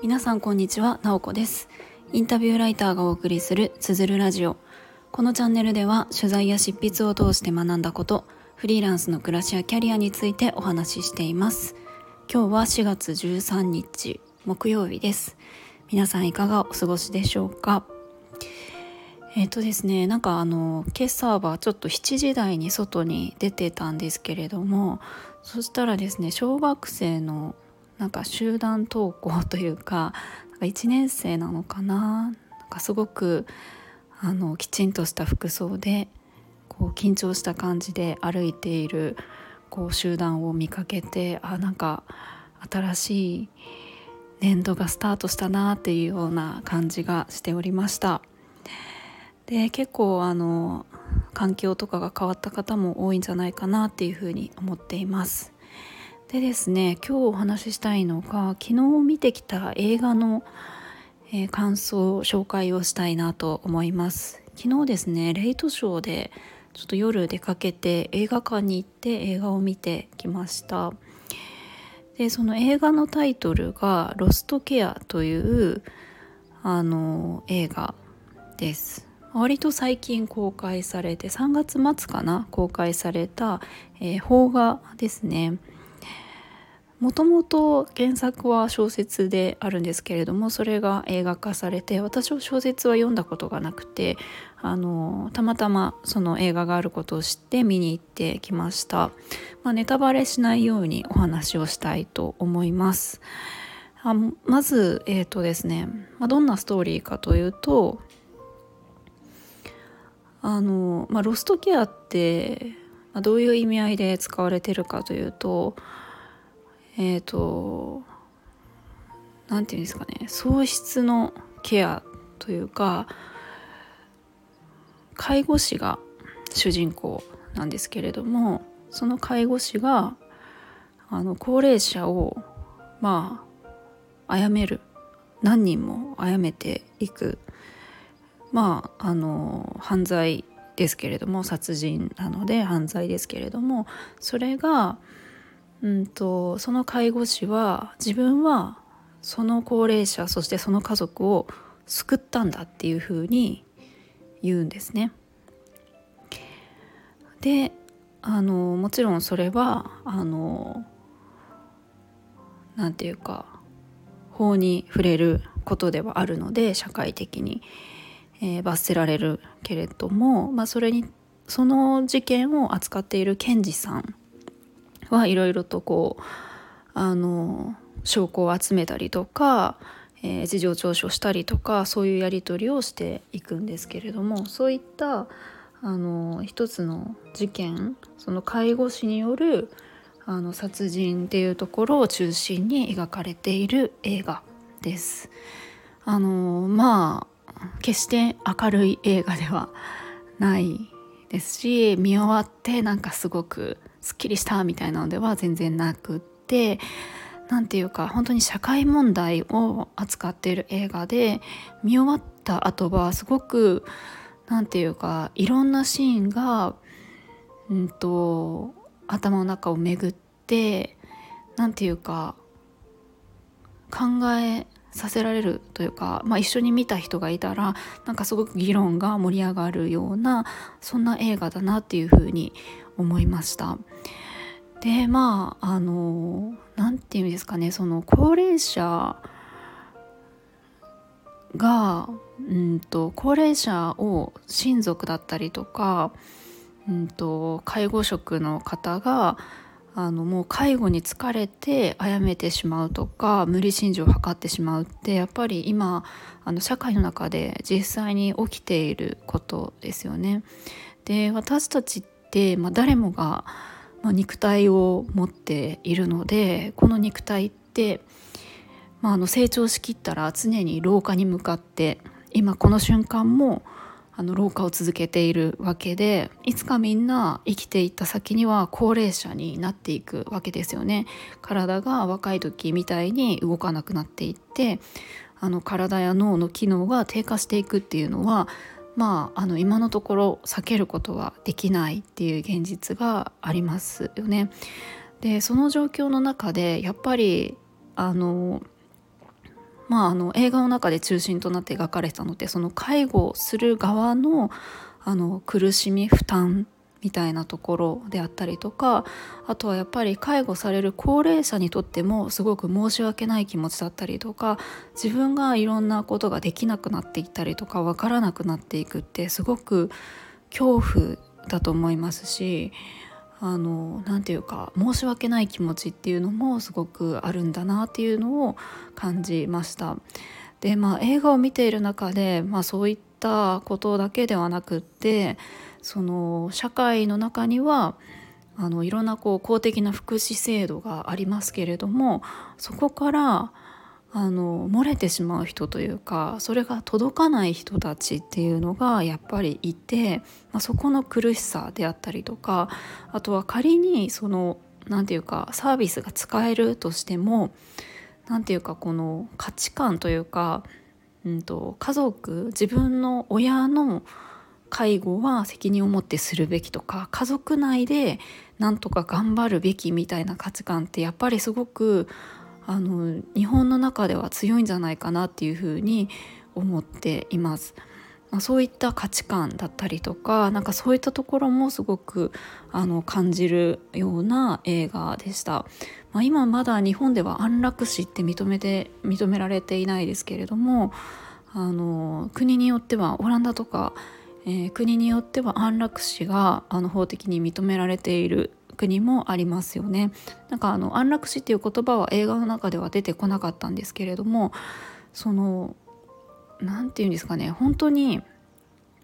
皆さんこんにちは、なおこです。インタビューライターがお送りするつづるラジオ。このチャンネルでは取材や執筆を通して学んだことフリーランスの暮らしやキャリアについてお話ししています。今日は4月13日木曜日です。皆さんいかがお過ごしでしょうか？えっ、とですねなんかあの今朝はちょっと7時台に外に出てたんですけれどもそしたらですね小学生のなんか集団登校というかなんか1年生なのかななんかすごくあのきちんとした服装でこう緊張した感じで歩いているこう集団を見かけてあなんか新しい年度がスタートしたなっていうような感じがしておりました。で結構あの環境とかが変わった方も多いんじゃないかなっていうふうに思っています。でですね今日お話ししたいのが昨日見てきた映画の、えー、感想紹介をしたいなと思います。昨日ですねレイトショーでちょっと夜出かけて映画館に行って映画を見てきました。でその映画のタイトルが「ロストケア」というあの映画です。割と最近公開されて3月末かな公開された、えー、邦画ですね。もともと原作は小説であるんですけれどもそれが映画化されて私は小説は読んだことがなくてあのたまたまその映画があることを知って見に行ってきました、まあ、ネタバレしないようにお話をしたいと思います。あまずえっ、ー、とですね、まあ、どんなストーリーかというとあの、まあ、ロストケアって、まあ、どういう意味合いで使われてるかというとえっ、ー、と何て言うんですかね喪失のケアというか介護士が主人公なんですけれどもその介護士があの高齢者をまあ殺める。何人も殺めていく。まああの犯罪ですけれども殺人なので犯罪ですけれどもそれが、うんと、その介護士は自分はその高齢者そしてその家族を救ったんだっていうふうに言うんですね。であのもちろんそれはあのなんていうか法に触れることではあるので社会的に。えー、罰せられるけれども、まあ、それにその事件を扱っている検事さんはいろいろとこうあの証拠を集めたりとか、えー、事情聴取をしたりとかそういうやり取りをしていくんですけれどもそういったあの一つの事件その介護士によるあの殺人っていうところを中心に描かれている映画です。あのま決して明るい映画ではないですし見終わってなんかすごくすっきりしたみたいなのでは全然なくって何て言うか本当に社会問題を扱っている映画で見終わった後はすごく何て言うかいろんなシーンが、うんと、頭の中を巡って何て言うか考えさせられるというか、まあ、一緒に見た人がいたらなんかすごく議論が盛り上がるようなそんな映画だなっていうふうに思いました。でまああの何て言うんですかねその高齢者が、うんと、高齢者を親族だったりとか、うんと介護職の方があのもう介護に疲れて殺めてしまうとか無理心中を図ってしまうってやっぱり今あの社会の中で実際に起きていることですよね。で私たちって、まあ、誰もが、まあ、肉体を持っているのでこの肉体って、まあ、あの成長しきったら常に老化に向かって今この瞬間もあの老化を続けているわけでいつかみんな生きていった先には高齢者になっていくわけですよね。体が若い時みたいに動かなくなっていってあの体や脳の機能が低下していくっていうのはまああの今のところ避けることはできないっていう現実がありますよね。でその状況の中でやっぱりあのまあ、あの映画の中で中心となって描かれてたのってその介護する側のあの苦しみ負担みたいなところであったりとかあとはやっぱり介護される高齢者にとってもすごく申し訳ない気持ちだったりとか自分がいろんなことができなくなっていったりとか分からなくなっていくってすごく恐怖だと思いますしあの何て言うか申し訳ない気持ちっていうのもすごくあるんだなっていうのを感じました。でまあ映画を見ている中で、まあ、そういったことだけではなくってその社会の中にはあのいろんなこう公的な福祉制度がありますけれどもそこからあの漏れてしまう人というかそれが届かない人たちっていうのがやっぱりいて、まあ、そこの苦しさであったりとかあとは仮にその何て言うかサービスが使えるとしても何て言うかこの価値観というか、うんと、家族自分の親の介護は責任を持ってするべきとか家族内でなんとか頑張るべきみたいな価値観ってやっぱりすごくあの日本の中では強いんじゃないかなっていうふうに思っています。まあ、そういった価値観だったりとかなんかそういったところもすごくあの感じるような映画でした、まあ、今まだ日本では安楽死って認めて認められていないですけれどもあの国によってはオランダとか、えー、国によっては安楽死があの法的に認められている国もありますよね。なんかあの安楽死っていう言葉は映画の中では出てこなかったんですけれどもその何て言うんですかね本当に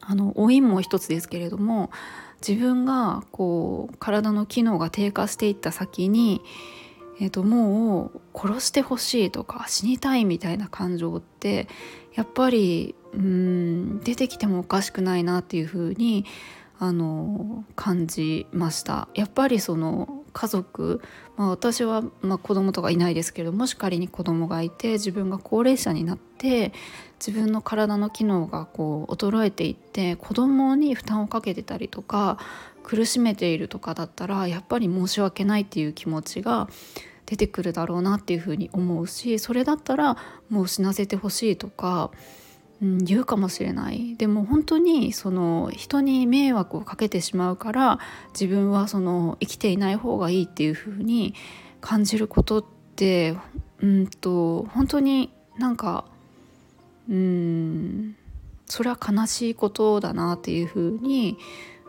あの老いも一つですけれども自分がこう体の機能が低下していった先に、えー、ともう殺してほしいとか死にたいみたいな感情ってやっぱりうん出てきてもおかしくないなっていうふうにあの感じました。やっぱりその家族、まあ、私は、まあ、子供とかいないですけどもし仮に子供がいて自分が高齢者になって自分の体の機能がこう衰えていって子供に負担をかけてたりとか苦しめているとかだったらやっぱり申し訳ないっていう気持ちが出てくるだろうなっていうふうに思うしそれだったらもう死なせてほしいとかうん、言うかもしれないでも本当にその人に迷惑をかけてしまうから自分はその生きていない方がいいっていう風に感じることってうんと本当になんかうんそれは悲しいことだなっていう風に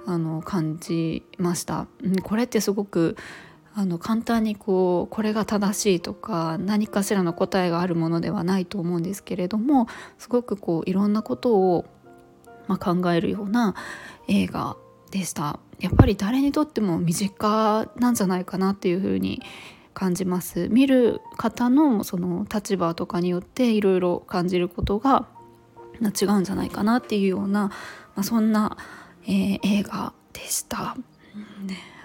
あに感じました。これってすごくあの簡単にこうこれが正しいとか何かしらの答えがあるものではないと思うんですけれどもすごくこういろんなことを、まあ、考えるような映画でした。やっぱり誰にとっても身近なんじゃないかなっていうふうに感じます。見る方のその立場とかによっていろいろ感じることが違うんじゃないかなっていうような、まあ、そんな、えー、映画でした。ね。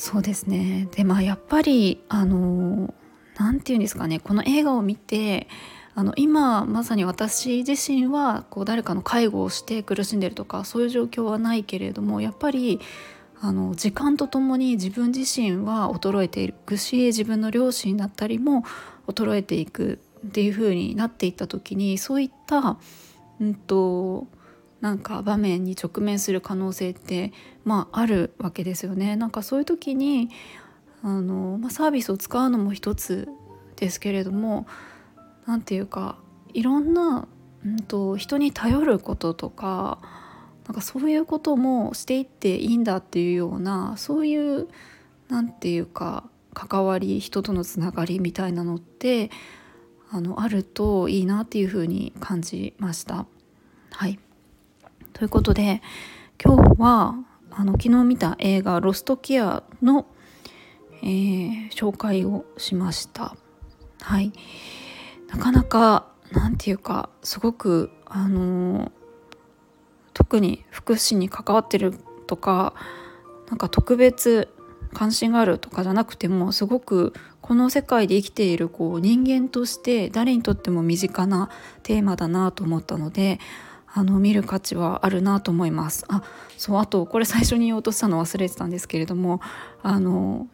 そうですね。でまあやっぱりあの何て言うんですかね。この映画を見てあの今まさに私自身はこう誰かの介護をして苦しんでるとかそういう状況はないけれどもやっぱりあの時間とともに自分自身は衰えていくし自分の両親だったりも衰えていくっていう風になっていった時にそういった、うんとなんか場面に直面する可能性ってまああるわけですよね。なんかそういう時にあの、まあ、サービスを使うのも一つですけれども何て言うかいろんな、うんと、人に頼ることとかなんかそういうこともしていっていいんだっていうようなそういう何て言うか関わり人とのつながりみたいなのってあのあるといいなっていうふうに感じました。はいということで今日はあの昨日見た映画「ロストケアの」えー、紹介をしました。はい。なかなかなんていうかすごくあのー、特に福祉に関わってるとかなんか特別関心があるとかじゃなくてもすごくこの世界で生きているこう人間として誰にとっても身近なテーマだなと思ったのであの見る価値はあるなと思いますあそうあとこれ最初に言おうとしたの忘れてたんですけれどもあの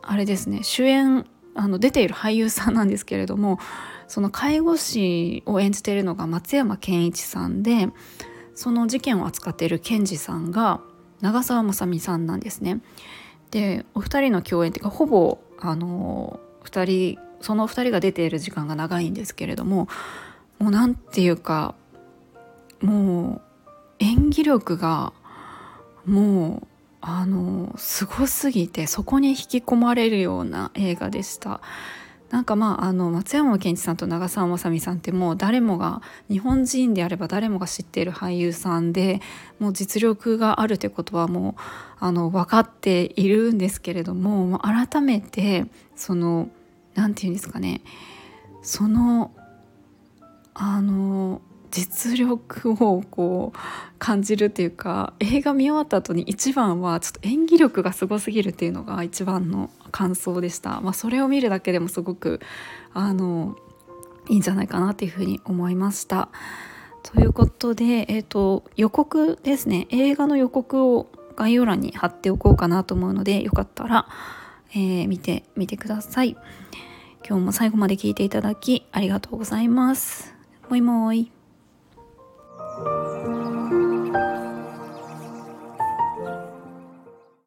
あれですね主演あの出ている俳優さんなんですけれどもその介護士を演じているのが松山ケンイチさんでその事件を扱っている検事さんが長澤まさみさんなんですね。でお二人の共演っていうかほぼあの2人その2人が出ている時間が長いんですけれどももう何て言うかもう演技力がもうあのすごすぎてそこに引き込まれるような映画でした。なんかまああの松山ケンイチさんと長澤まさみさんってもう誰もが日本人であれば誰もが知っている俳優さんでもう実力があるということはもうあの分かっているんですけれども改めてその何て言うんですかねそのあの実力をこう感じるっていうか映画見終わった後に一番はちょっと演技力がすごすぎるっていうのが一番の感想でした、まあ、それを見るだけでもすごくあのいいんじゃないかなっていうふうに思いました。ということで、えーと、予告ですね映画の予告を概要欄に貼っておこうかなと思うのでよかったら、えー、見てみてください。今日も最後まで聞いていただきありがとうございます。もいもい。 아